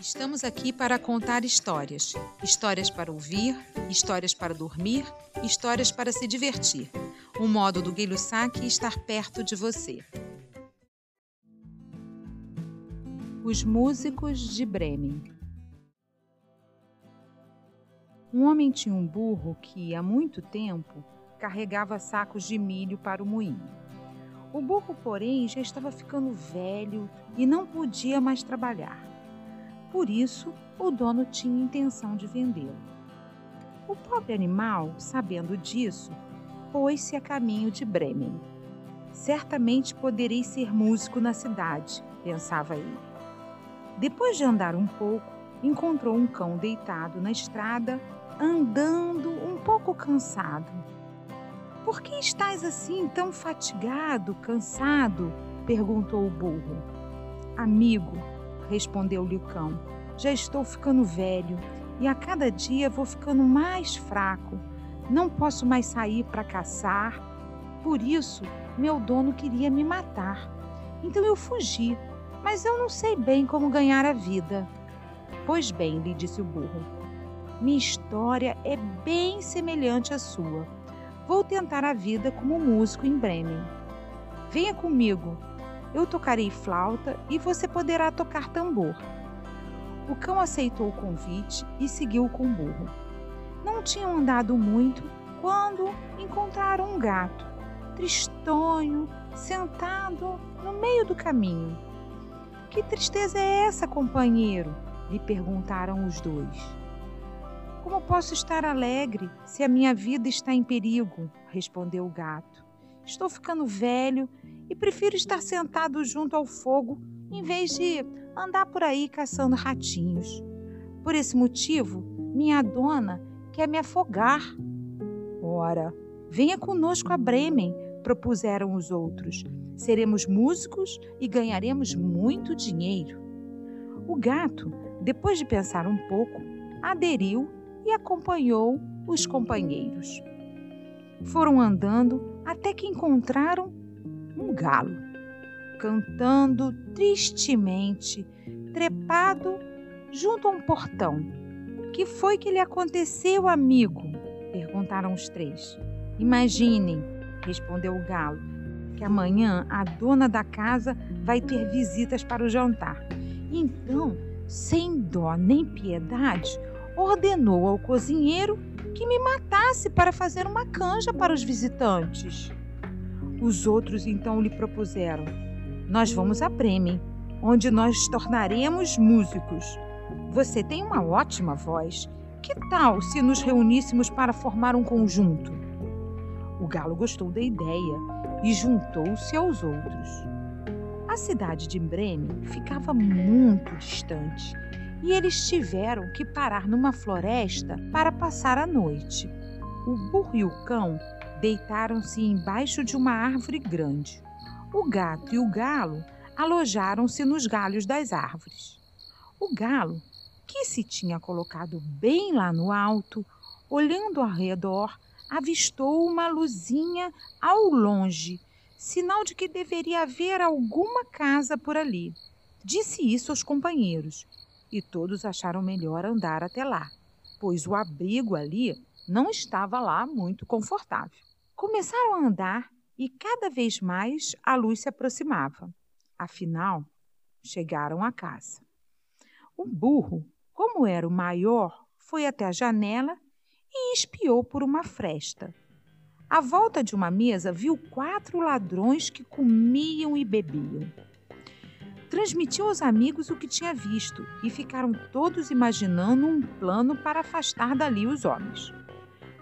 Estamos aqui para contar histórias. Histórias para ouvir, histórias para dormir, histórias para se divertir. Um modo do Guilho Saque estar perto de você. Os Músicos de Bremen Um homem tinha um burro que, há muito tempo, carregava sacos de milho para o moinho. O burro, porém, já estava ficando velho e não podia mais trabalhar. Por isso, o dono tinha intenção de vendê-lo. O pobre animal, sabendo disso, pôs-se a caminho de Bremen. Certamente poderei ser músico na cidade, pensava ele. Depois de andar um pouco, encontrou um cão deitado na estrada, andando um pouco cansado. Por que estás assim tão fatigado, cansado? perguntou o burro. Amigo, respondeu-lhe o cão, já estou ficando velho e a cada dia vou ficando mais fraco. Não posso mais sair para caçar. Por isso, meu dono queria me matar. Então eu fugi, mas eu não sei bem como ganhar a vida. Pois bem, lhe disse o burro, minha história é bem semelhante à sua. Vou tentar a vida como músico em Bremen. Venha comigo. Eu tocarei flauta e você poderá tocar tambor. O cão aceitou o convite e seguiu com o burro. Não tinham andado muito quando encontraram um gato, tristonho, sentado no meio do caminho. Que tristeza é essa, companheiro? lhe perguntaram os dois. Como posso estar alegre se a minha vida está em perigo? respondeu o gato. Estou ficando velho e prefiro estar sentado junto ao fogo em vez de andar por aí caçando ratinhos. Por esse motivo, minha dona quer me afogar. Ora, venha conosco a Bremen, propuseram os outros. Seremos músicos e ganharemos muito dinheiro. O gato, depois de pensar um pouco, aderiu e acompanhou os companheiros. Foram andando até que encontraram um galo, cantando tristemente, trepado junto a um portão. Que foi que lhe aconteceu, amigo? perguntaram os três. Imaginem, respondeu o galo, que amanhã a dona da casa vai ter visitas para o jantar. Então, sem dó nem piedade, ordenou ao cozinheiro que me matasse para fazer uma canja para os visitantes. Os outros então lhe propuseram: Nós vamos a Bremen, onde nós tornaremos músicos. Você tem uma ótima voz. Que tal se nos reuníssemos para formar um conjunto? O galo gostou da ideia e juntou-se aos outros. A cidade de Bremen ficava muito distante e eles tiveram que parar numa floresta para passar a noite. O burro e o cão deitaram-se embaixo de uma árvore grande. O gato e o galo alojaram-se nos galhos das árvores. O galo, que se tinha colocado bem lá no alto, olhando ao redor, avistou uma luzinha ao longe, sinal de que deveria haver alguma casa por ali. Disse isso aos companheiros e todos acharam melhor andar até lá, pois o abrigo ali não estava lá muito confortável. Começaram a andar e cada vez mais a luz se aproximava. Afinal, chegaram à casa. O burro, como era o maior, foi até a janela e espiou por uma fresta. À volta de uma mesa, viu quatro ladrões que comiam e bebiam transmitiu aos amigos o que tinha visto e ficaram todos imaginando um plano para afastar dali os homens.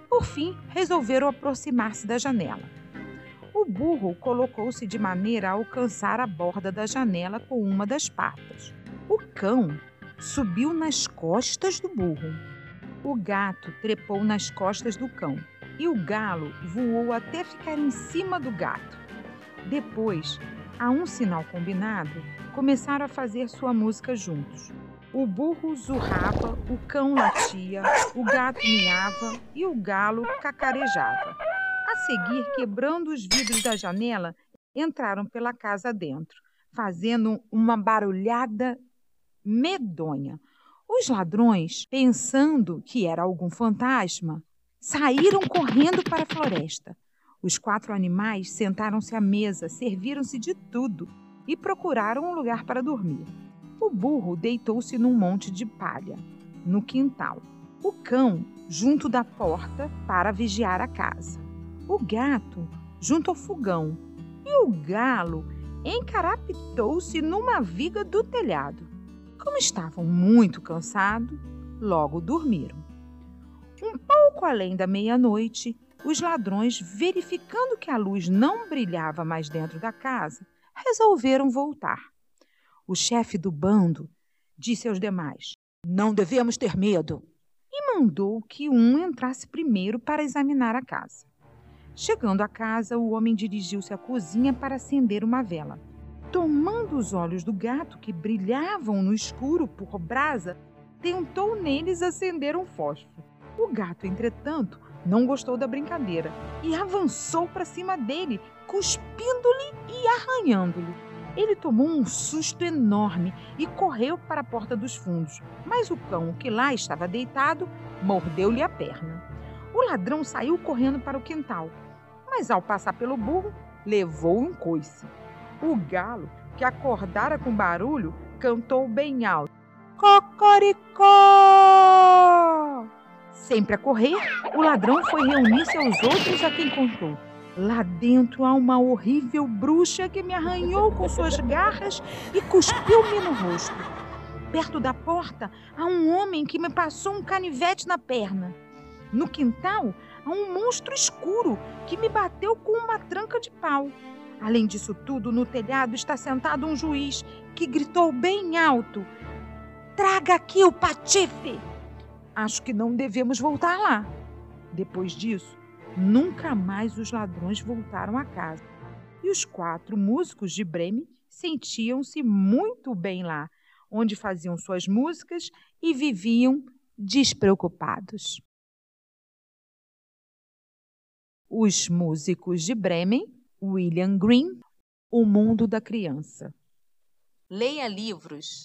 Por fim, resolveram aproximar-se da janela. O burro colocou-se de maneira a alcançar a borda da janela com uma das patas. O cão subiu nas costas do burro. O gato trepou nas costas do cão e o galo voou até ficar em cima do gato. Depois, a um sinal combinado, começaram a fazer sua música juntos. O burro zurrava, o cão latia, o gato miava e o galo cacarejava. A seguir, quebrando os vidros da janela, entraram pela casa dentro, fazendo uma barulhada medonha. Os ladrões, pensando que era algum fantasma, saíram correndo para a floresta. Os quatro animais sentaram-se à mesa, serviram-se de tudo e procuraram um lugar para dormir. O burro deitou-se num monte de palha, no quintal. O cão, junto da porta, para vigiar a casa. O gato, junto ao fogão. E o galo encarapitou-se numa viga do telhado. Como estavam muito cansados, logo dormiram. Um pouco além da meia-noite, os ladrões, verificando que a luz não brilhava mais dentro da casa, resolveram voltar. O chefe do bando disse aos demais: Não devemos ter medo. E mandou que um entrasse primeiro para examinar a casa. Chegando à casa, o homem dirigiu-se à cozinha para acender uma vela. Tomando os olhos do gato, que brilhavam no escuro por brasa, tentou neles acender um fósforo. O gato, entretanto, não gostou da brincadeira e avançou para cima dele, cuspindo-lhe e arranhando-lhe. Ele tomou um susto enorme e correu para a porta dos fundos, mas o cão, que lá estava deitado, mordeu-lhe a perna. O ladrão saiu correndo para o quintal, mas ao passar pelo burro, levou um coice. O galo, que acordara com barulho, cantou bem alto: Cocoricó! Sempre a correr, o ladrão foi reunir-se aos outros a quem contou. Lá dentro há uma horrível bruxa que me arranhou com suas garras e cuspiu-me no rosto. Perto da porta há um homem que me passou um canivete na perna. No quintal há um monstro escuro que me bateu com uma tranca de pau. Além disso tudo, no telhado está sentado um juiz que gritou bem alto: Traga aqui o patife! Acho que não devemos voltar lá. Depois disso, nunca mais os ladrões voltaram a casa. E os quatro músicos de Bremen sentiam-se muito bem lá, onde faziam suas músicas e viviam despreocupados. Os músicos de Bremen, William Green, O Mundo da Criança. Leia livros